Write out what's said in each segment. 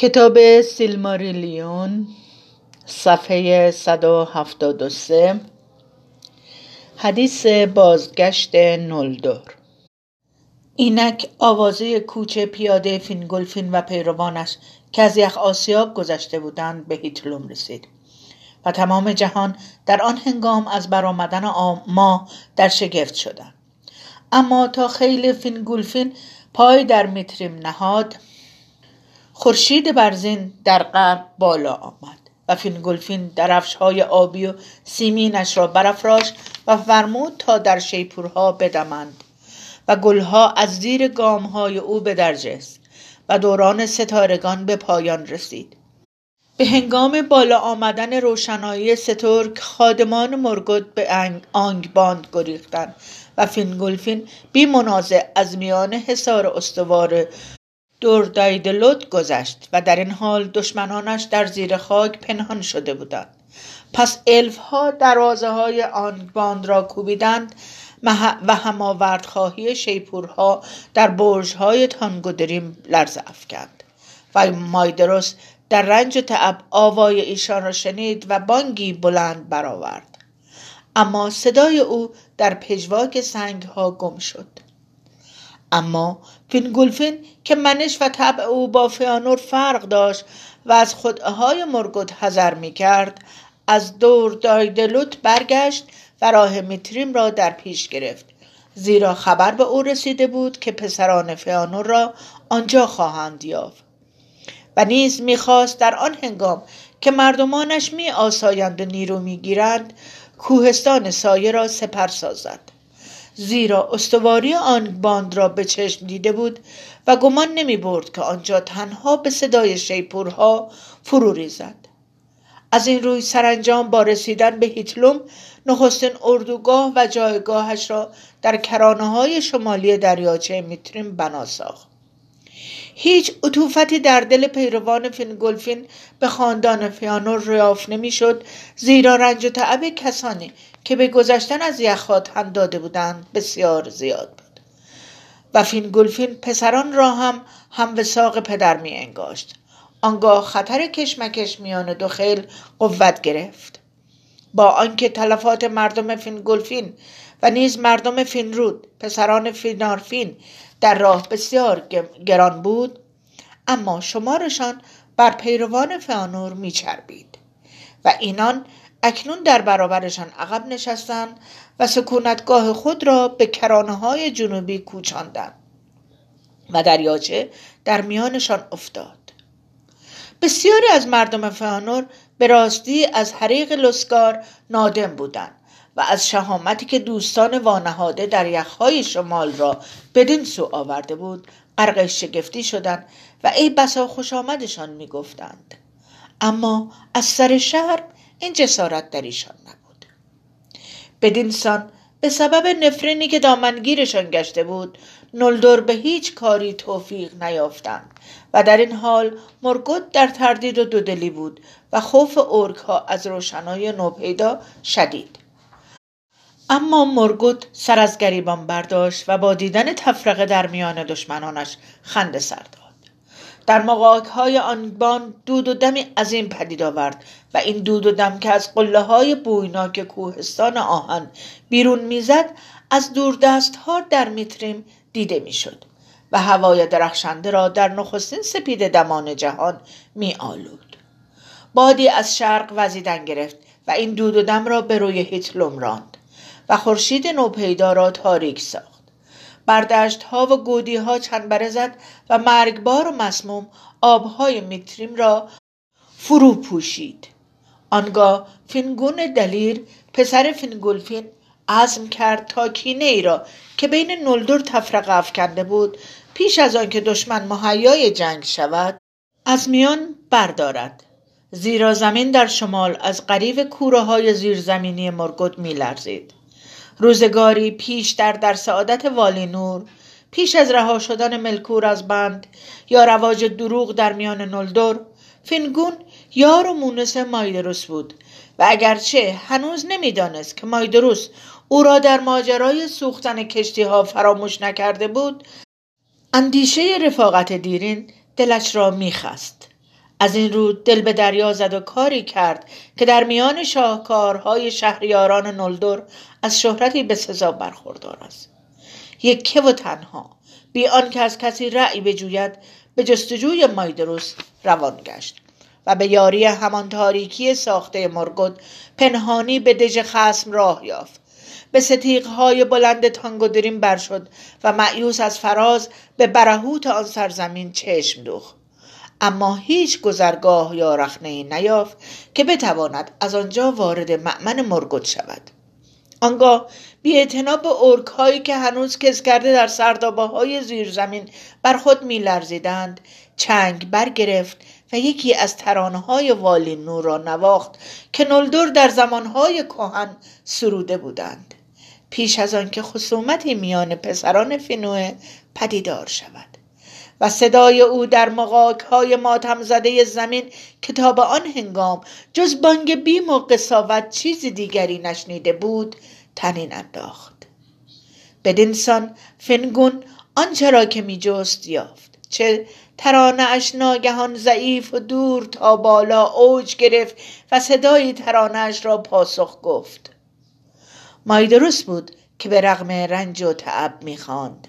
کتاب سیلماریلیون صفحه 173 حدیث بازگشت نولدور. اینک آوازه کوچ پیاده فینگولفین و پیروانش که از یخ آسیاب گذشته بودند به هیتلوم رسید و تمام جهان در آن هنگام از برآمدن ماه در شگفت شدند. اما تا خیل فینگولفین پای در میتریم نهاد خورشید برزین در غرب بالا آمد و فینگولفین درفش های آبی و سیمینش را برافراشت و فرمود تا در شیپورها بدمند و گلها از زیر گام های او به درجست و دوران ستارگان به پایان رسید. به هنگام بالا آمدن روشنایی سترگ خادمان مورگوت به آنگباند گریختند و فینگولفین بی منازع از میان حصار استوار دور دایدلوت گذشت و در این حال دشمنانش در زیر خاک پنهان شده بودند. پس الف ها دروازه های آنگباند را کوبیدند و هماورد خواهی شیپورها در برج های تانگورودریم لرزه افکند. و مایدروس در رنج و تعب آوای ایشان را شنید و بانگی بلند برآورد. اما صدای او در پژواک سنگ ها گم شد. اما فینگولفین که منش و طبع او با فیانور فرق داشت و از خدعه‌های مورگوت حذر می کرد از دور دایدلوت برگشت و راه میتریم را در پیش گرفت. زیرا خبر به او رسیده بود که پسران فیانور را آنجا خواهند یافت. و نیز می‌خواست در آن هنگام که مردمانش می آسایند و نیرو می‌گیرند کوهستان سایه را سپر سازد. زیرا استواری آن باند را به چشم دیده بود و گمان نمی برد که آنجا تنها به صدای شیپورها فرو ریزد. از این روی سرانجام با رسیدن به هیتلوم نخستین اردوگاه و جایگاهش را در کرانه های شمالی دریاچه میتریم بنا ساخت. هیچ عطوفتی در دل پیروان فینگولفین به خاندان فیانور یافت نمی‌شد زیرا رنج و تعب کسانی که به گذشتن از یخها هم داده بودند بسیار زیاد بود. و فینگولفین پسران را هم هم ساق پدر می انگاشت آنگاه خطر کشمکش میان دو خیل قوت گرفت. با آنکه تلفات مردم فینگولفین و نیز مردم فینرود پسران فینارفین در راه بسیار گران بود اما شمارشان بر پیروان فانور میچربید و اینان اکنون در برابرشان عقب نشستند و سکونتگاه خود را به کرانه های جنوبی کوچاندند و دریاچه در میانشان افتاد. بسیاری از مردم فانور به راستی از حریق لسکار نادم بودند. از شهامتی که دوستان وانهاده در یخهای شمال را بدین سو آورده بود غرق شگفتی شدند و ای بسا خوش آمدشان می‌گفتند. اما از سر شهر این جسارت در ایشان نبود. بدین سان به سبب نفرینی که دامنگیرشان گشته بود نلدور به هیچ کاری توفیق نیافتند و در این حال مرگوت در تردید و دودلی بود و خوف اورک از روشنای نوپیدا شدید. اما مرگوت سر از گریبان برداشت و با دیدن تفرقه در میان دشمنانش خنده سر داد در مقاک های آن بان دود و دمی عظیم پدید آورد و این دود و دم که از قله های بویناک کوهستان آهن بیرون می‌زد از دوردست ها در میتریم دیده می‌شد و هوای درخشنده را در نخستین سپید دمان جهان می آلود. بادی از شرق وزیدن گرفت و این دود و دم را به روی هیتلوم راند و خورشید نوپیدا را تاریک ساخت. بر دشت ها و گودی ها چنبر زد و مرگبار و مسموم آبهای میتریم را فرو پوشید. آنگاه فینگون دلیر پسر فینگولفین عزم کرد تا کینه ای را که بین نولدور تفرقه افکنده بود پیش از آنکه دشمن مهیای جنگ شود از میان بردارد. زیرا زمین در شمال از قریب کوره های زیرزمینی مرگوت می لرزید. روزگاری پیشتر در سعادت والینور پیش از رها شدن ملکور از بند یا رواج دروغ در میان نلدور فینگون یار و مونس مایدروس بود و اگرچه هنوز نمی‌دانست که مایدروس او را در ماجرای سوختن کشتی ها فراموش نکرده بود اندیشه رفاقت دیرین دلش را میخست. از این رو دل به دریا زد و کاری کرد که در میان شاهکارهای شهریاران نلدر از شهرتی به سزا برخوردار است. یکه و تنها بی که از کسی رأی بجوید به جستجوی مایدروس روان گشت و به یاری همان تاریکی ساخته مرگد پنهانی به دژ خسم راه یافت. به ستیقهای بلند تانگودرین بر شد و معیوس از فراز به برهوت آن سرزمین چشم دوخت. اما هیچ گذرگاه یا رخنه نیافت که بتواند از آنجا وارد معمن مرگد شود. آنگاه بی به ارک هایی که هنوز کس کرده در سردابه های زیر زمین بر خود می لرزیدند چنگ برگرفت و یکی از ترانه های والی نور را نواخت که نلدر در زمانهای کهن سروده بودند. پیش از آنکه خصومتی میان پسران فینوه پدیدار شود. و صدای او در مقاک های ماتم زده زمین کتاب آن هنگام جز بانگ بیم و قصاوت چیز دیگری نشنیده بود تنین انداخت. بدینسان فنگون آنچه را که میجست یافت چه ترانه اش ناگهان ضعیف و دور تا بالا اوج گرفت و صدای ترانه را پاسخ گفت. مایدروس بود که به رغم رنج و تعب می‌خواند.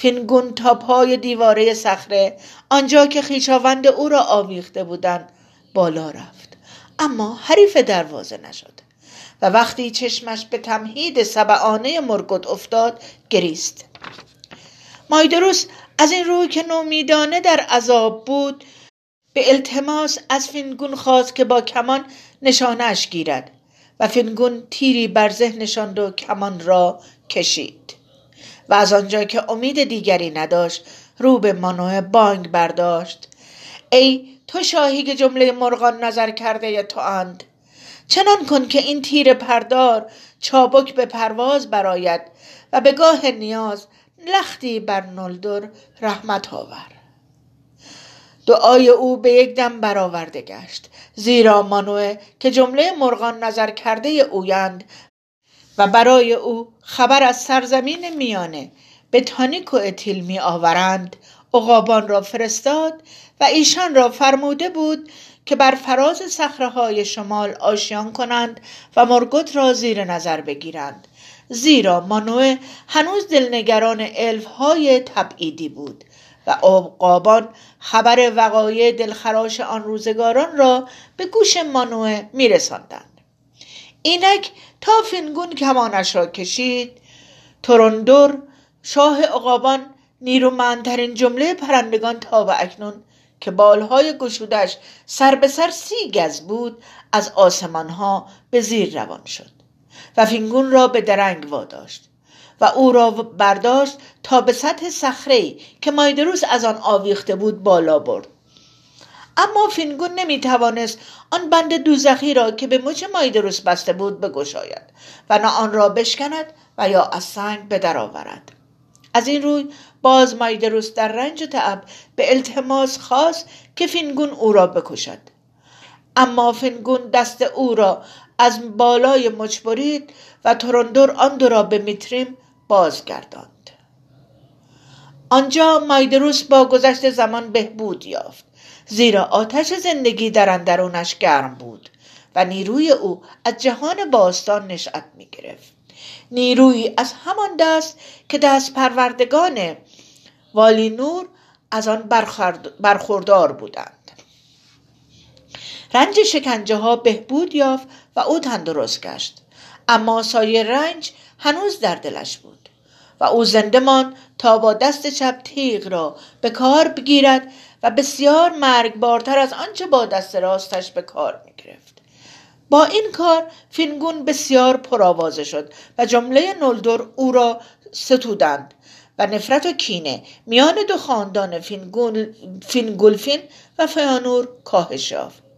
فینگون تا پای دیواره صخره آنجا که خیشاوند او را آویخته بودند بالا رفت. اما حریف دروازه نشد و وقتی چشمش به تمهید سبعانه مرگد افتاد گریست. مایدروس از این روی که نومیدانه در عذاب بود به التماس از فینگون خواست که با کمان نشانش گیرد و فینگون تیری بر زه نشاند و کمان را کشید. و از آنجا که امید دیگری نداشت رو به مانوه بانگ برداشت. ای تو شاهی که جمله مرغان نظر کرده تو اند. چنان کن که این تیر پردار چابک به پرواز براید و به گاه نیاز لختی بر نلدر رحمت آور. دعای او به یک دم برآورده گشت زیرا مانوه که جمله مرغان نظر کرده اویند و برای او خبر از سرزمین میانه به تانیک و اتیل می آورند عقابان را فرستاد و ایشان را فرموده بود که بر فراز های شمال آشیان کنند و مرگوت را زیر نظر بگیرند. زیرا مانوه هنوز دلنگران های تبعیدی بود و عقابان خبر وقایع دلخراش آن روزگاران را به گوش مانوه میرساندند. اینک تا فینگون کمانش را کشید. تورندور شاه عقابان نیرومندترین جمله پرندگان تا و اکنون که بالهای گشوده‌اش سر به سر سی گز بود از آسمانها به زیر روان شد و فینگون را به درنگ واداشت و او را برداشت تا به سطح صخره که مایدروس از آن آویخته بود بالا برد. اما فینگون نمی توانست آن بند دوزخی را که به مچ مایدروس بسته بود بگشاید و نه آن را بشکند و یا از سنگ به درآورد از این روی باز مایدروس در رنج و تعب به التماس خواست که فینگون او را بکشد. اما فینگون دست او را از بالای مچ برید و تورندور آن دو را به میتریم بازگرداند. آنجا مایدروس با گذشت زمان بهبود یافت. زیرا آتش زندگی در اندرونش گرم بود و نیروی او از جهان باستان نشأت می گرفت نیرویی از همان دست که دست پروردگان والی نور از آن برخوردار بودند. رنج شکنجه ها بهبود یافت و او تندرست گشت. اما سایه رنج هنوز در دلش بود. و او زنده مان تا با دست چپ تیغ را به کار بگیرد و بسیار مرگبارتر از آنچه با دست راستش به کار می‌گرفت. با این کار فینگون بسیار پرآوازه شد و جمله نولدور او را ستودند و نفرت و کینه میان دو خاندان فینگولفین و فیانور کاهش یافت.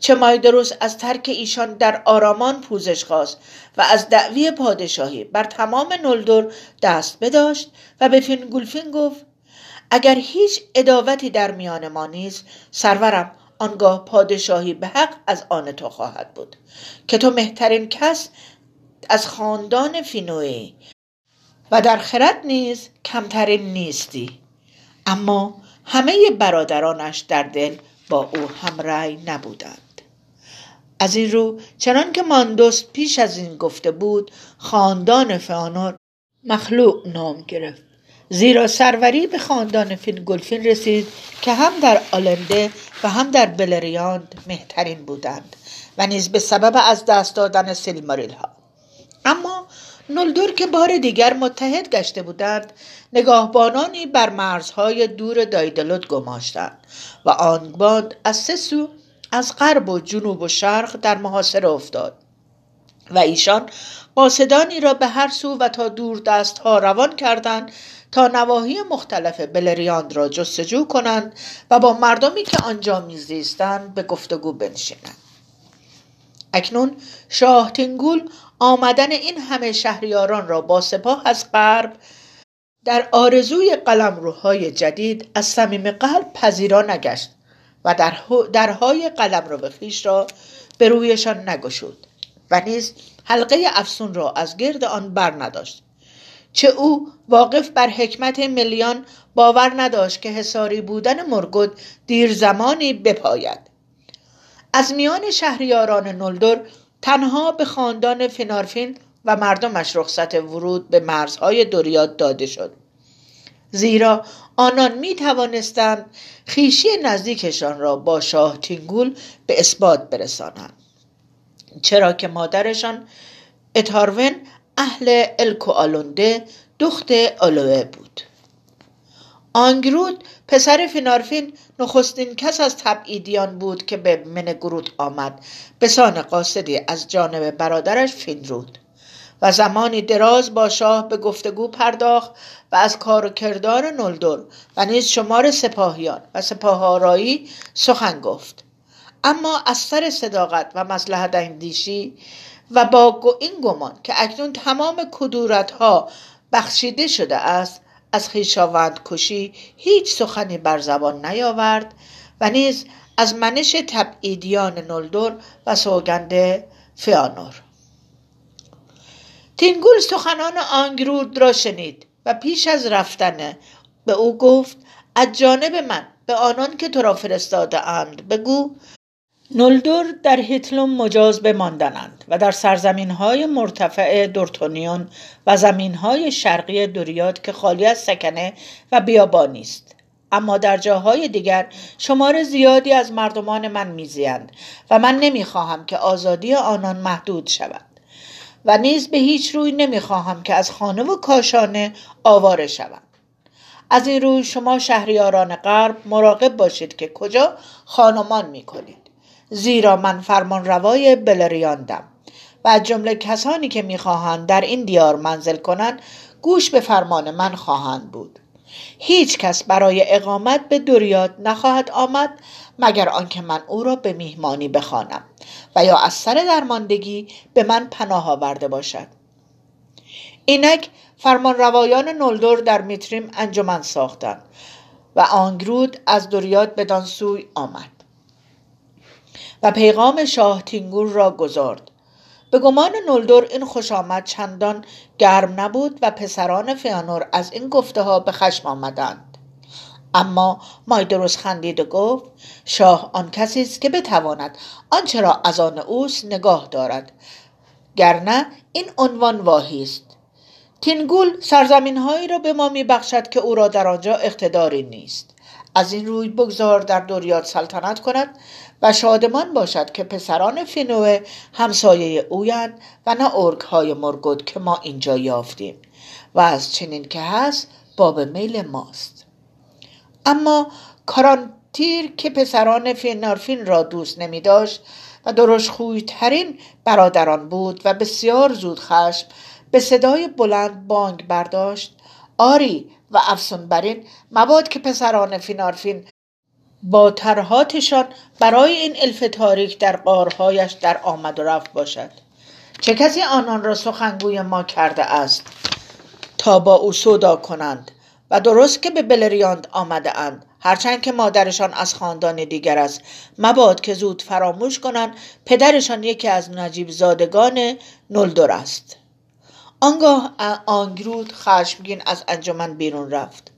چه مایدروس از ترک ایشان در آرامان پوزش خواست و از دعوی پادشاهی بر تمام نولدور دست بداشت و به فینگولفین گفت اگر هیچ عداوتی در میان ما نیست سرورم آنگاه پادشاهی به حق از آن تو خواهد بود که تو مهترین کس از خاندان فینوی و در خرد نیز کمترین نیستی اما همه برادرانش در دل با او همرأی نبودند. از این رو چنان که ماندوس پیش از این گفته بود خاندان فانور مخلوق نام گرفت. زیرا سروری به خاندان فینگولفین رسید که هم در النده و هم در بلریاند مهترین بودند و نیز به سبب از دست دادن سیلماریل ها اما نولدور که بار دیگر متحد گشته بودند نگاهبانانی بر مرزهای دور دایدلوت گماشتند و آنگباند از سه سو از غرب و جنوب و شرق در محاصره افتاد و ایشان قاصدانی را به هر سو و تا دور دست ها روان کردند تا نواحی مختلف بلریاند را جستجو کنند و با مردمی که آنجا میزیستند به گفتگو بنشینند. اکنون شاه تینگول آمدن این همه شهریاران را با سپاه از غرب در آرزوی قلمروهای جدید از صمیم قلب پذیرا نگشت. و درهای قلم رو به خیش را به رویشان نگشود و نیز حلقه افسون را از گرد آن بر نداشت. چه او واقف بر حکمت ملیان باور نداشت که حساری بودن مرگد دیر زمانی بپاید. از میان شهریاران نلدر تنها به خاندان فنارفین و مردمش رخصت ورود به مرزهای دوریاد داده شد. زیرا آنان می توانستند خیشی نزدیکشان را با شاه تینگول به اثبات برسانند. چرا که مادرشان اتارون اهل الکو آلونده دخت آلوه بود. آنگرود پسر فینارفین نخستین کس از تبعیدیان بود که به منگرود آمد. به سان قاصدی از جانب برادرش فینرود و زمانی دراز با شاه به گفتگو پرداخت و از کار و کردار نلدر و نیز شمار سپاهیان و سپاه آرایی سخن گفت. اما از سر صداقت و مسلحت اندیشی و با این گمان که اکنون تمام کدورت ها بخشیده شده است از خیشاوند کشی هیچ سخنی بر زبان نیاورد و نیز از منش تبعیدیان نلدر و سوگند فیانور. تینگول سخنان آنگرود را شنید و پیش از رفتن به او گفت از جانب من به آنان که تو را فرستاده اند بگو. نلدور در هیتلوم مجاز بماندنند و در سرزمین های مرتفع دورتونیون و زمین های شرقی دوریاد که خالی از سکنه و بیابانی است اما در جاهای دیگر شمار زیادی از مردمان من میزیند و من نمی‌خواهم که آزادی آنان محدود شود. و نیز به هیچ روی نمی‌خواهم که از خانه و کاشانه آواره شوم. از این روی شما شهریاران غرب مراقب باشید که کجا خانمان می کنید زیرا من فرمان روای بلریاندم و از جمله کسانی که می‌خواهند در این دیار منزل کنند گوش به فرمان من خواهند بود. هیچ کس برای اقامت به دوریاد نخواهد آمد مگر آنکه من او را به میهمانی بخوانم و یا از سر درماندگی به من پناه آورده باشد. اینک فرمان روایان نلدور در میتریم انجمن ساختند و آنگرود از دوریاد بدان سوی آمد و پیغام شاه تینگور را گذارد به گمان نلدور این خوش آمد چندان گرم نبود و پسران فیانور از این گفته ها به خشم آمدند. اما مایدروس خندید و گفت شاه آن کسی است که بتواند آنچه را از آن اوست نگاه دارد. گرنه این عنوان واهی است. تینگول سرزمین هایی را به ما میبخشد که او را در آنجا اقتداری نیست. از این روی بگذار در دوریاد سلطنت کند و شادمان باشد که پسران فینوه همسایه اویند و نه ارک های مرگود که ما اینجا یافتیم. و از چنین که هست باب میل ماست. اما کارانتیر که پسران فینارفین را دوست نمی داشت و درش ترین برادران بود و بسیار زود خشم به صدای بلند بانگ برداشت آری و افسون برین مباد که پسران فینارفین با ترهاتشان برای این الف تاریک در قارهایش در آمد و رفت باشد. چه کسی آنان را سخنگوی ما کرده است تا با او سودا کنند؟ و درست که به بلریاند آمده اند هرچند که مادرشان از خاندان دیگر است. مباد که زود فراموش کنند پدرشان یکی از نجیب زادگان نلدر است. آنگاه آنگرود خشمگین از انجمن بیرون رفت.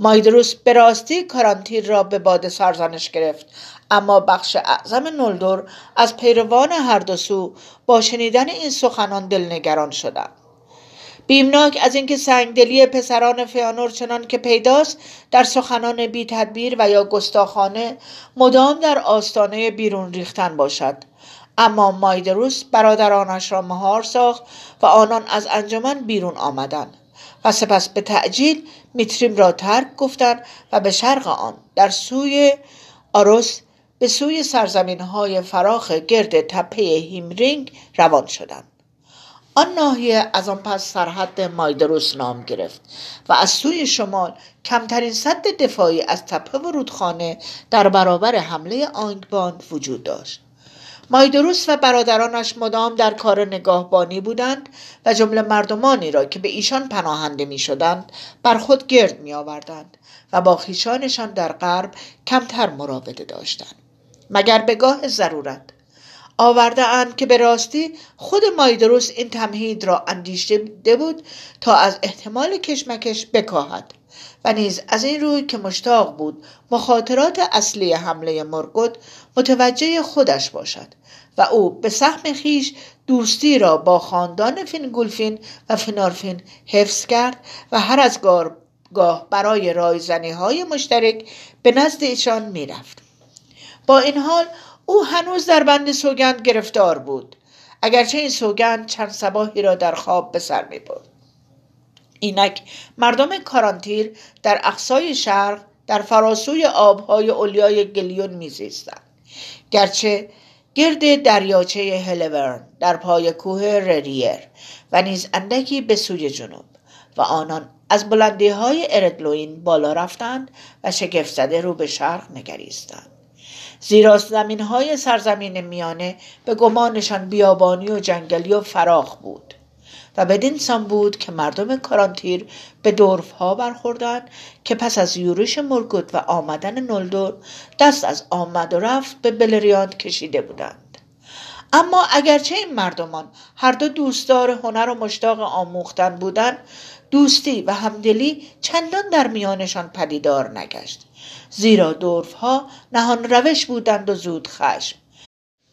مایدروس به راستی کارانتیر را به باد سرزنش گرفت. اما بخش اعظم نولدور از پیروان هر دو سو با شنیدن این سخنان دلنگران شدند. بیمناک از اینکه سنگدلی پسران فیانور چنان که پیداست در سخنان بی تدبیر و یا گستاخانه مدام در آستانه بیرون ریختن باشد. اما مایدروس برادرانش را مهار ساخت و آنان از انجمن بیرون آمدند و سپس به تعجیل میتریم را ترک گفتند و به شرق آن در سوی آروس به سوی سرزمین های فراخ گرد تپه هیمرینگ روان شدند. آن ناحیه از آن پس سرحد مایدروس نام گرفت و از سوی شمال کمترین سد دفاعی از تپه و رودخانه در برابر حمله آنگباند وجود داشت. مایدروس و برادرانش مدام در کار نگاهبانی بودند و جمله مردمانی را که به ایشان پناهنده می شدند بر خود گرد می آوردند و با خیشانشان در غرب کمتر مراوده داشتند. مگر به گاه ضرورت آورده اند که به راستی خود مایدروس این تمهید را اندیشیده بود تا از احتمال کشمکش بکاهد و نیز از این روی که مشتاق بود مخاطرات اصلی حمله مرگود متوجه خودش باشد و او به سهم خویش دوستی را با خاندان فینگولفین و فینارفین حفظ کرد و هر از گاه برای رایزنی های مشترک به نزد ایشان می‌رفت. با این حال او هنوز در بند سوگند گرفتار بود. اگرچه این سوگند چند صباحی را در خواب به سر می برد. اینک مردم کارانتیر در اقصای شرق در فراسوی آبهای علیای گلیون میزیستند گرچه گرد دریاچه هلورن در پای کوه رریر و نیز اندکی به سوی جنوب و آنان از بلندی های اردلوین بالا رفتند و شگفت زده رو به شرق نگریستند. زیرا زمین های سرزمین میانه به گمانشان بیابانی و جنگلی و فراخ بود و بدین سان بود که مردم کارانتیر به دورف ها برخوردند که پس از یورش مرگوت و آمدن نلدور دست از آمد و رفت به بلریاند کشیده بودند. اما اگرچه این مردمان هر دو دوستدار هنر و مشتاق آموختن بودند دوستی و همدلی چندان در میانشان پدیدار نگشت. زیرا دورف ها نهان روش بودند و زود خشم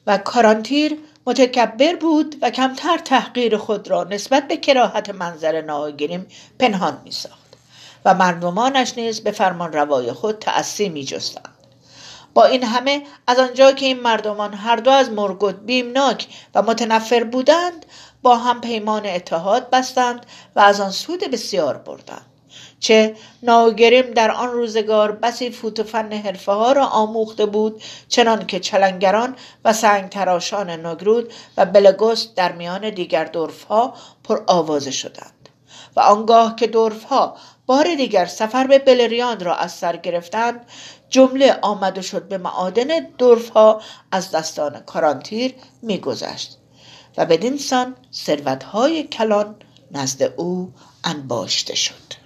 و کارانتیر متکبر بود و کمتر تحقیر خود را نسبت به کراهت منظر ناگریم پنهان می ساخت و مردمانش نیز به فرمان روای خود تأسی می جستند. با این همه از آنجا که این مردمان هر دو از مرگوت بیمناک و متنفر بودند با هم پیمان اتحاد بستند و از آن سود بسیار بردند چه ناگریم در آن روزگار بسی فوت فن حرفه ها را آموخته بود چنان که چلنگران و سنگ تراشان نگرود و بلگوست در میان دیگر دورف ها پر آوازه شدند. و آنگاه که دورف ها بار دیگر سفر به بلریاند را از سر گرفتند جمله آمده شد به معادن دورف ها از دستان کارانتیر میگذشت و بدین سان ثروتهای کلان نزد او انباشته شد.